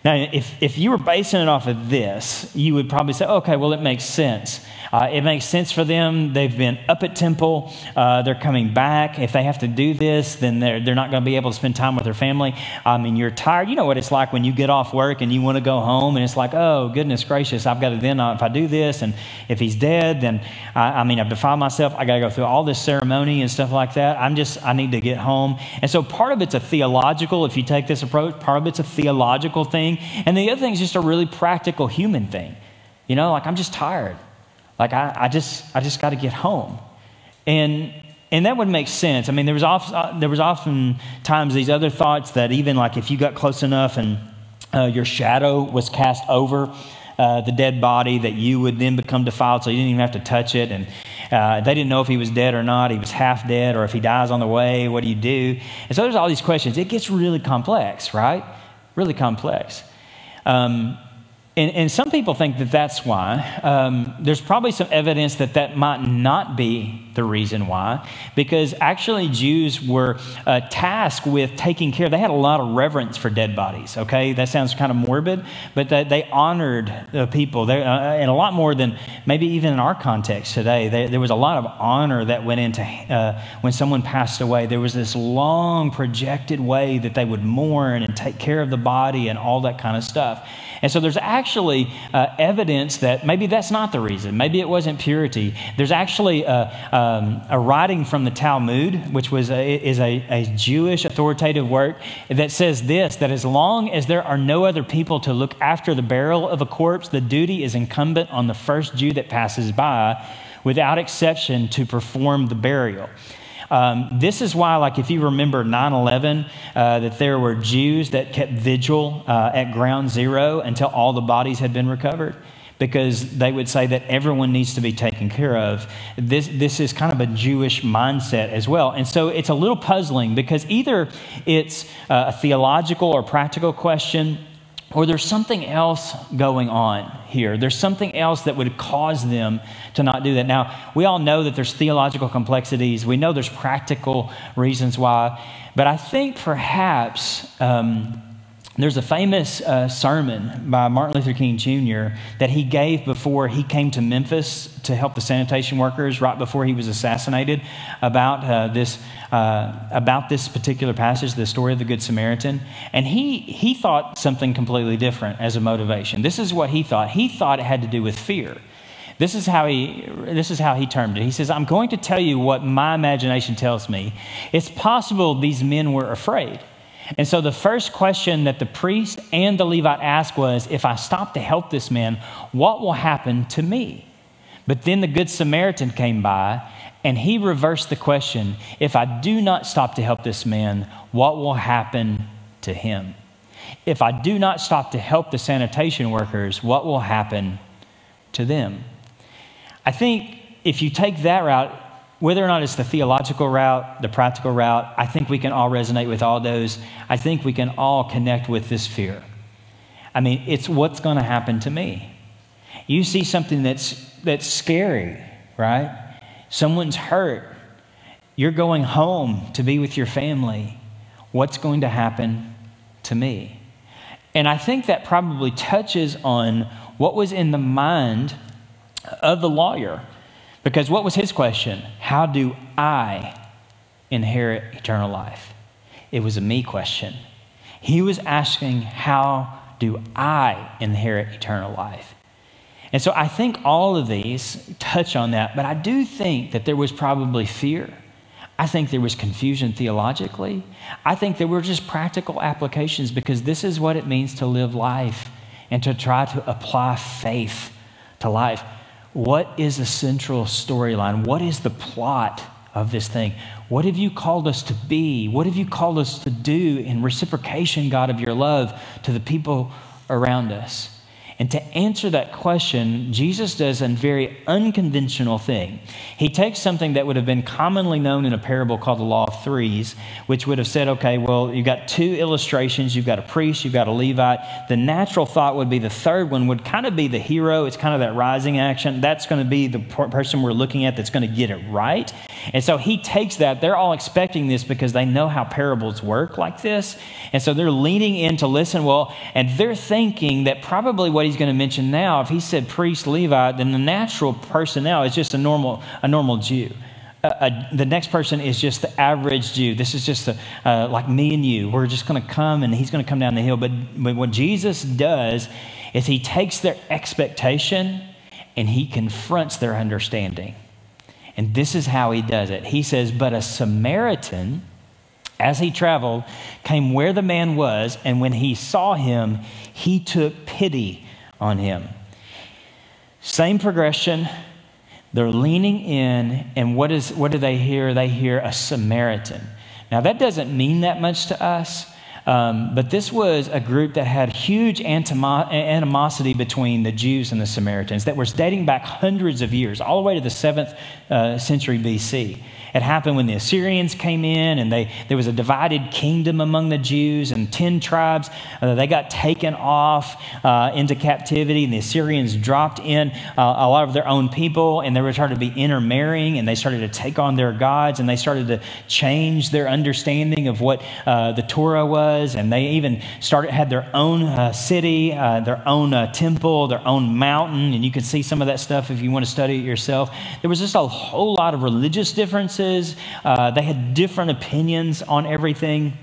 S1: Now, if, if you were basing it off of this, you would probably say, okay, well, it makes sense. Uh, it makes sense for them. They've been up at temple. Uh, they're coming back. If they have to do this, then they're, they're not going to be able to spend time with their family. I mean, you're tired. You know what it's like when you get off work and you want to go home, and it's like, oh, goodness gracious, I've got to then, uh, if I do this, and if he's dead, then I, I mean, I've defiled myself. I got to go through all this ceremony and stuff like that. I'm just, I need to get home. And so part of it's a theological, if you take this approach, part of it's a theological thing. And the other thing is just a really practical human thing. You know, like I'm just tired. Like, I, I just, I just got to get home. And, and that would make sense. I mean, there was, often, uh, there was often times these other thoughts that even like if you got close enough and uh, your shadow was cast over uh, the dead body, that you would then become defiled, so you didn't even have to touch it. And uh, they didn't know if he was dead or not. He was half dead, or if he dies on the way, what do you do? And so there's all these questions. It gets really complex, right? Really complex. Um, and, and, some people think that that's why. Um, there's probably some evidence that that might not be the reason why, because actually Jews were uh, tasked with taking care. They had a lot of reverence for dead bodies. Okay, that sounds kind of morbid, but they, they honored the people, they, uh, and a lot more than maybe even in our context today. They, there was a lot of honor that went into uh, when someone passed away. There was this long projected way that they would mourn and take care of the body and all that kind of stuff. And so there's actually uh, evidence that maybe that's not the reason. Maybe it wasn't purity. There's actually a, um, a writing from the Talmud, which was a, is a, a Jewish authoritative work, that says this that as long as there are no other people to look after the burial of a corpse, the duty is incumbent on the first Jew that passes by, without exception, to perform the burial. Um, this is why, like, if you remember 9 11, uh, that there were Jews that kept vigil uh, at ground zero until all the bodies had been recovered because they would say that everyone needs to be taken care of. This, this is kind of a Jewish mindset as well. And so it's a little puzzling because either it's a theological or practical question or there's something else going on here. There's something else that would cause them to not do that. Now, we all know that there's theological complexities. We know there's practical reasons why. But I think perhaps um, there's a famous uh, sermon by Martin Luther King Jr. that he gave before he came to Memphis to help the sanitation workers right before he was assassinated about uh, this uh, about this particular passage, the story of the Good Samaritan. And he he thought something completely different as a motivation. This is what he thought. He thought it had to do with fear. This is how he this is how he termed it. He says, "I'm going to tell you what my imagination tells me. It's possible these men were afraid." And so the first question that the priest and the Levite asked was if I stop to help this man, what will happen to me? But then the Good Samaritan came by and he reversed the question if I do not stop to help this man, what will happen to him? If I do not stop to help the sanitation workers, what will happen to them? I think if you take that route, whether or not it's the theological route, the practical route, I think we can all resonate with all those. I think we can all connect with this fear. I mean, it's what's going to happen to me. You see something that's, that's scary, right? Someone's hurt. You're going home to be with your family. What's going to happen to me? And I think that probably touches on what was in the mind of the lawyer because what was his question? How do I inherit eternal life? It was a me question. He was asking, How do I inherit eternal life? And so I think all of these touch on that, but I do think that there was probably fear. I think there was confusion theologically. I think there were just practical applications because this is what it means to live life and to try to apply faith to life what is the central storyline? What is the plot of this thing? What have you called us to be? What have you called us to do in reciprocation, God, of your love to the people around us? And to answer that question, Jesus does a very unconventional thing. He takes something that would have been commonly known in a parable called the Law of Threes, which would have said, okay, well, you've got two illustrations. You've got a priest, you've got a Levite. The natural thought would be the third one would kind of be the hero. It's kind of that rising action. That's going to be the person we're looking at that's going to get it right. And so he takes that. They're all expecting this because they know how parables work like this. And so they're leaning in to listen well, and they're thinking that probably what he's going to mention now, if he said priest, Levite, then the natural person now is just a normal, a normal Jew. Uh, uh, the next person is just the average Jew. This is just a, uh, like me and you. We're just going to come and he's going to come down the hill. But, but what Jesus does is he takes their expectation and he confronts their understanding. And this is how he does it. He says, But a Samaritan, as he traveled, came where the man was, and when he saw him, he took pity on him. Same progression. They're leaning in, and what, is, what do they hear? They hear a Samaritan. Now, that doesn't mean that much to us. Um, but this was a group that had huge animosity between the Jews and the Samaritans that was dating back hundreds of years, all the way to the seventh uh, century BC. It happened when the Assyrians came in, and they, there was a divided kingdom among the Jews, and 10 tribes, uh, they got taken off uh, into captivity, and the Assyrians dropped in uh, a lot of their own people, and they started to be intermarrying, and they started to take on their gods, and they started to change their understanding of what uh, the Torah was, and they even started had their own uh, city, uh, their own temple, their own mountain, and you can see some of that stuff if you want to study it yourself. There was just a whole lot of religious differences differences. Uh, they had different opinions on everything.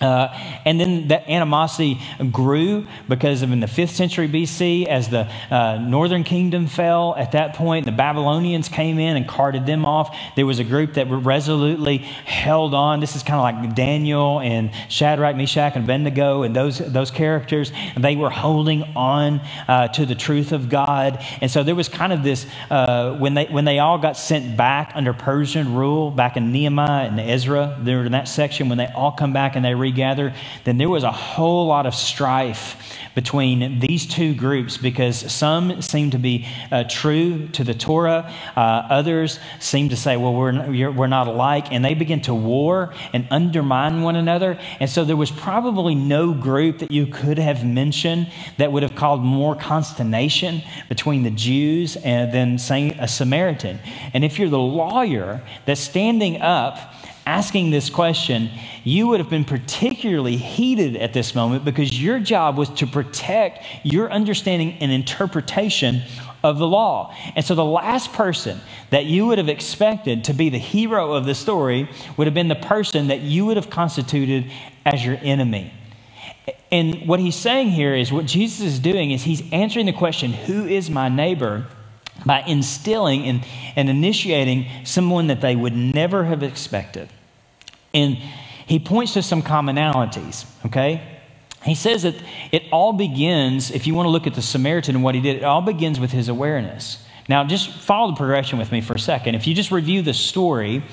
S1: Uh, and then that animosity grew because of in the 5th century BC, as the uh, northern kingdom fell, at that point, the Babylonians came in and carted them off. There was a group that resolutely held on. This is kind of like Daniel and Shadrach, Meshach, and Abednego and those, those characters. They were holding on uh, to the truth of God. And so there was kind of this, uh, when, they, when they all got sent back under Persian rule, back in Nehemiah and Ezra, they were in that section, when they all come back and they regather, then there was a whole lot of strife between these two groups because some seem to be uh, true to the Torah, uh, others seem to say, well, we're, we're not alike, and they begin to war and undermine one another. And so there was probably no group that you could have mentioned that would have caused more consternation between the Jews and than, say, a Samaritan. And if you're the lawyer that's standing up, asking this question, you would have been particularly heated at this moment because your job was to protect your understanding and interpretation of the law. And so the last person that you would have expected to be the hero of the story would have been the person that you would have constituted as your enemy. And what he's saying here is what Jesus is doing is he's answering the question, Who is my neighbor? by instilling and, and initiating someone that they would never have expected. And he points to some commonalities, okay? He says that it all begins, if you want to look at the Samaritan and what he did, it all begins with his awareness. Now, just follow the progression with me for a second. If you just review the story,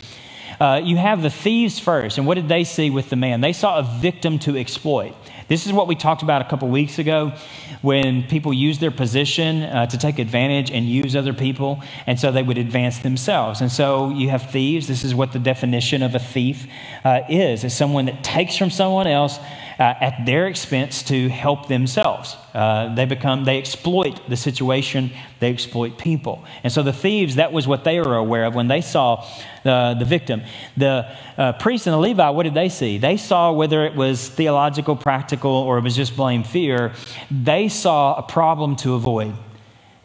S1: uh, you have the thieves first. And what did they see with the man? They saw a victim to exploit. This is what we talked about a couple weeks ago when people use their position uh, to take advantage and use other people, and so they would advance themselves. And so you have thieves. This is what the definition of a thief uh, is: is someone that takes from someone else uh, at their expense to help themselves. Uh, they become, they exploit the situation, they exploit people. And so the thieves, that was what they were aware of when they saw the, the victim. The uh, priest and the Levi, what did they see? They saw whether it was theological, practical, or it was just blame fear, they saw a problem to avoid.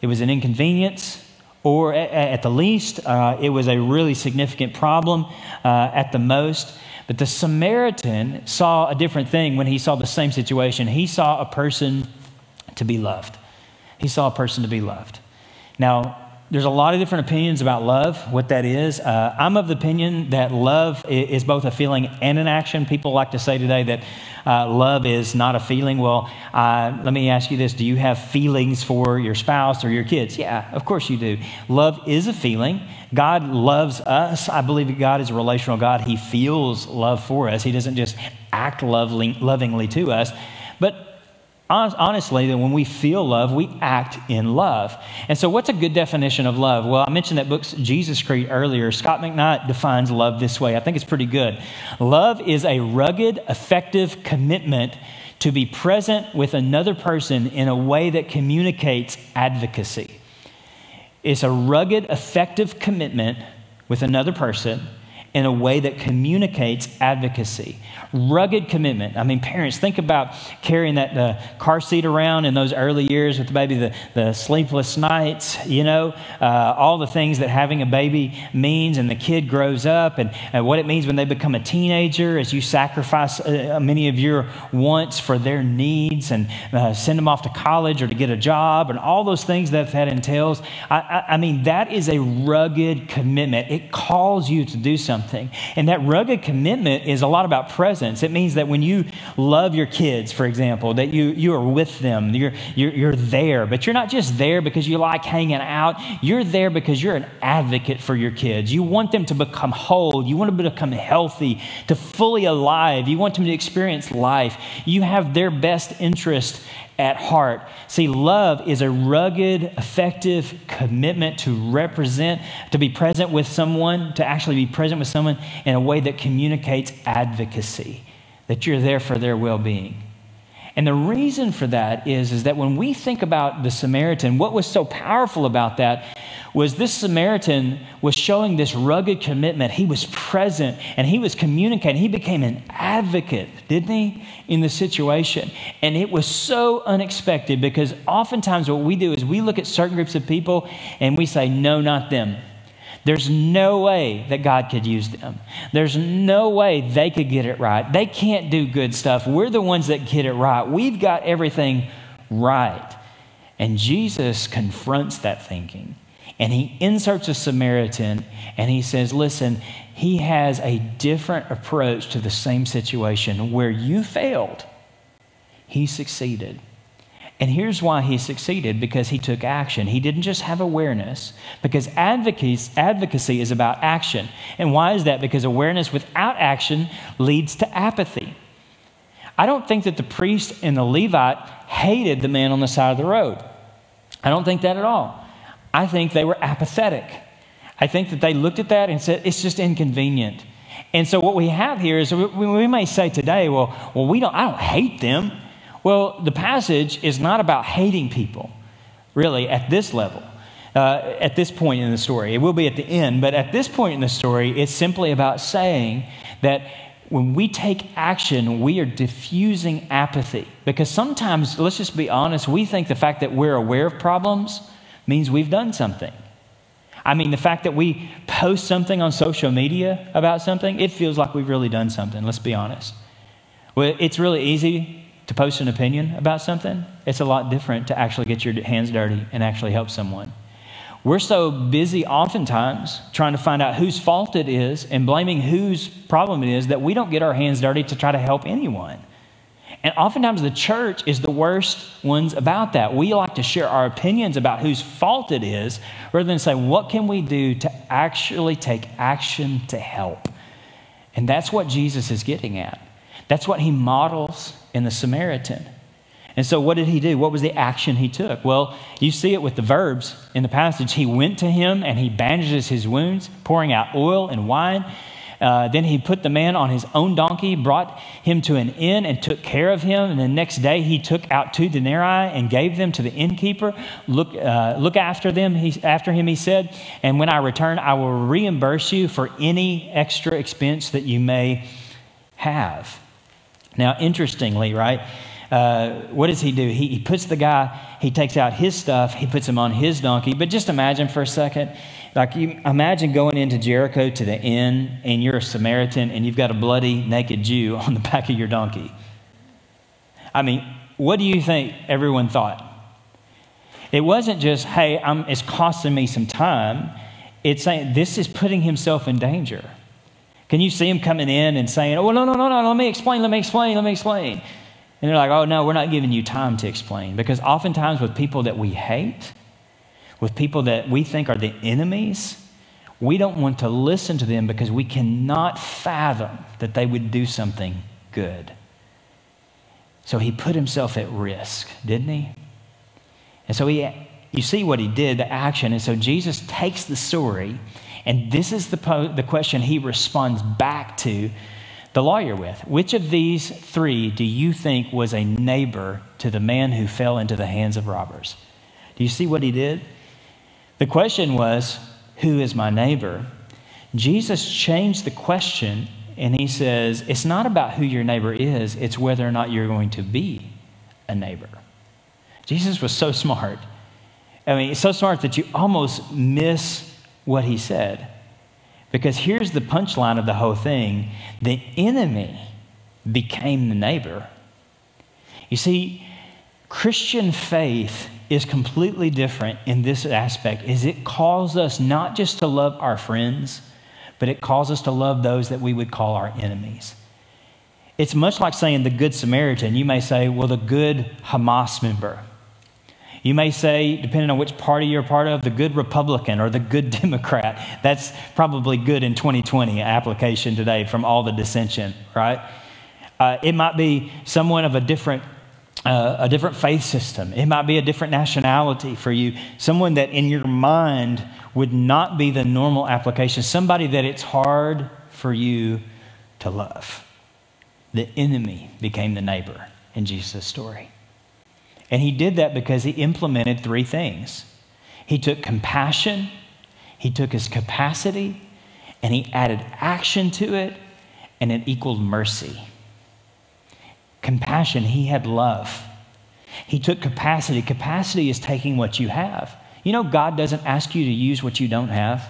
S1: It was an inconvenience, or at, at the least, uh, it was a really significant problem uh, at the most. But the Samaritan saw a different thing when he saw the same situation. He saw a person to be loved. He saw a person to be loved. Now, there's a lot of different opinions about love, what that is. Uh, I'm of the opinion that love is both a feeling and an action. People like to say today that uh, love is not a feeling. Well, uh, let me ask you this Do you have feelings for your spouse or your kids? Yeah, of course you do. Love is a feeling. God loves us. I believe God is a relational God. He feels love for us, He doesn't just act lovely, lovingly to us. Honestly that when we feel love, we act in love. And so, what's a good definition of love? Well, I mentioned that book's Jesus Creed earlier. Scot McKnight defines love this way. I think it's pretty good. Love is a rugged, effective commitment to be present with another person in a way that communicates advocacy. It's a rugged, effective commitment with another person in a way that communicates advocacy. Rugged commitment. I mean, parents, think about carrying that uh, car seat around in those early years with the baby, the, the sleepless nights, you know, uh, all the things that having a baby means, and the kid grows up, and, and what it means when they become a teenager as you sacrifice uh, many of your wants for their needs and uh, send them off to college or to get a job, and all those things that that entails. I, I, I mean, that is a rugged commitment. It calls you to do something something. And that rugged commitment is a lot about presence. It means that when you love your kids, for example, that you, you are with them, you're, you're, you're there, but you're not just there because you like hanging out. You're there because you're an advocate for your kids. You want them to become whole, you want them to become healthy, to fully alive. You want them to experience life. You have their best interest at heart. See, love is a rugged, effective commitment to represent, to be present with someone, to actually be present with someone in a way that communicates advocacy, that you're there for their well being. And the reason for that is, is that when we think about the Samaritan, what was so powerful about that was this Samaritan was showing this rugged commitment. He was present and he was communicating. He became an advocate, didn't he, in the situation? And it was so unexpected because oftentimes what we do is we look at certain groups of people and we say, no, not them. There's no way that God could use them. There's no way they could get it right. They can't do good stuff. We're the ones that get it right. We've got everything right. And Jesus confronts that thinking. And he inserts a Samaritan and he says, Listen, he has a different approach to the same situation. Where you failed, he succeeded. And here's why he succeeded because he took action. He didn't just have awareness, because advocacy, is about action. And why is that? Because awareness without action leads to apathy. I don't think that the priest and the Levite hated the man on the side of the road. I don't think that at all. I think they were apathetic. I think that they looked at that and said, it's just inconvenient. And so what we have here is we, we may say today, well, well, we don't, I don't hate them. Well, the passage is not about hating people, really, at this level, uh, at this point in the story. It will be at the end, but at this point in the story, it's simply about saying that when we take action, we are diffusing apathy. Because sometimes, let's just be honest, we think the fact that we're aware of problems means we've done something. I mean, the fact that we post something on social media about something, it feels like we've really done something, let's be honest. Well, it's really easy to post an opinion about something, it's a lot different to actually get your hands dirty and actually help someone. We're so busy oftentimes trying to find out whose fault it is and blaming whose problem it is that we don't get our hands dirty to try to help anyone. And oftentimes the church is the worst ones about that. We like to share our opinions about whose fault it is rather than say, what can we do to actually take action to help? And that's what Jesus is getting at. That's what he models in the Samaritan. And so, what did he do? What was the action he took? Well, you see it with the verbs in the passage. He went to him and he bandages his wounds, pouring out oil and wine. Uh, then he put the man on his own donkey, brought him to an inn, and took care of him. And the next day he took out two denarii and gave them to the innkeeper. Look, uh, look after them. He, after him, he said, and when I return, I will reimburse you for any extra expense that you may have. Now, interestingly, right? Uh, what does he do? He, he puts the guy, he takes out his stuff, he puts him on his donkey. But just imagine for a second, like you imagine going into Jericho to the inn and you're a Samaritan and you've got a bloody, naked Jew on the back of your donkey. I mean, what do you think everyone thought? It wasn't just, hey, I'm, it's costing me some time. It's saying this is putting himself in danger. Can you see him coming in and saying, oh, no, no, no, no, let me explain, let me explain, let me explain? And they're like, oh, no, we're not giving you time to explain. Because oftentimes, with people that we hate, with people that we think are the enemies, we don't want to listen to them because we cannot fathom that they would do something good. So he put himself at risk, didn't he? And so he, you see what he did, the action. And so Jesus takes the story, and this is the, po- the question he responds back to the lawyer with. Which of these three do you think was a neighbor to the man who fell into the hands of robbers? Do you see what he did? The question was, Who is my neighbor? Jesus changed the question and he says, It's not about who your neighbor is, it's whether or not you're going to be a neighbor. Jesus was so smart. I mean, so smart that you almost miss what he said. Because here's the punchline of the whole thing the enemy became the neighbor. You see, Christian faith is completely different in this aspect is it calls us not just to love our friends but it calls us to love those that we would call our enemies. It's much like saying the Good Samaritan. You may say, well, the good Hamas member. You may say, depending on which party you're part of, the good Republican or the good Democrat. That's probably good in 2020 application today from all the dissension, right? Uh, it might be someone of a different uh, a different faith system. It might be a different nationality for you. Someone that in your mind would not be the normal application. Somebody that it's hard for you to love. The enemy became the neighbor in Jesus' story. And he did that because he implemented three things he took compassion, he took his capacity, and he added action to it, and it equaled mercy. Compassion, he had love. He took capacity. Capacity is taking what you have. You know, God doesn't ask you to use what you don't have.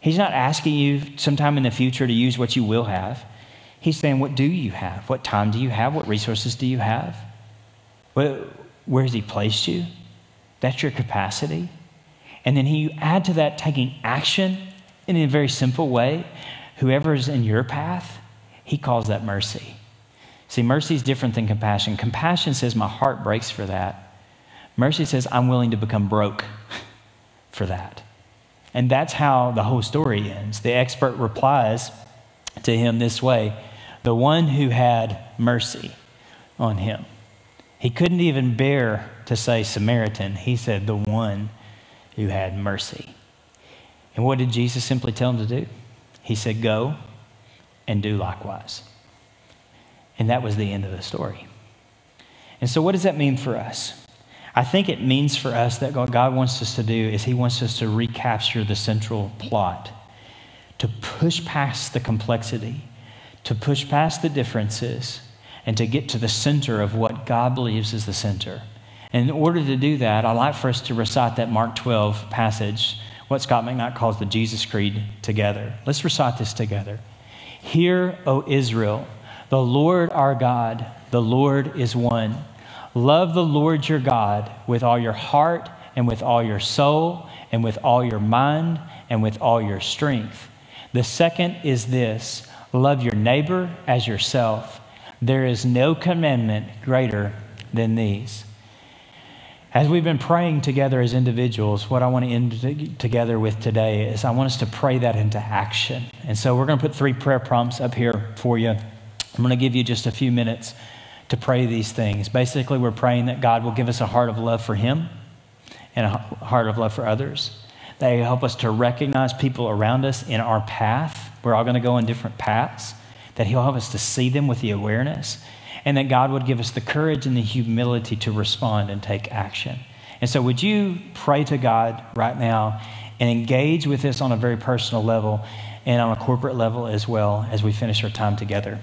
S1: He's not asking you sometime in the future to use what you will have. He's saying, What do you have? What time do you have? What resources do you have? Where, has He placed you? That's your capacity. And then you add to that taking action in a very simple way. Whoever is in your path, He calls that mercy. See, mercy is different than compassion. Compassion says, My heart breaks for that. Mercy says, I'm willing to become broke for that. And that's how the whole story ends. The expert replies to him this way The one who had mercy on him. He couldn't even bear to say Samaritan. He said, The one who had mercy. And what did Jesus simply tell him to do? He said, Go and do likewise. And that was the end of the story. And so, what does that mean for us? I think it means for us that what God wants us to do is He wants us to recapture the central plot, to push past the complexity, to push past the differences, and to get to the center of what God believes is the center. And in order to do that, I'd like for us to recite that Mark 12 passage, what Scot McKnight calls the Jesus Creed, together. Let's recite this together. Hear, O Israel, the Lord our God, the Lord is one. Love the Lord your God with all your heart and with all your soul and with all your mind and with all your strength. The second is this love your neighbor as yourself. There is no commandment greater than these. As we've been praying together as individuals, what I want to end together with today is I want us to pray that into action. And so we're going to put three prayer prompts up here for you. I'm going to give you just a few minutes to pray these things. Basically, we're praying that God will give us a heart of love for Him and a heart of love for others. They help us to recognize people around us in our path. We're all going to go on different paths. That He'll help us to see them with the awareness. And that God would give us the courage and the humility to respond and take action. And so, would you pray to God right now and engage with this on a very personal level and on a corporate level as well as we finish our time together?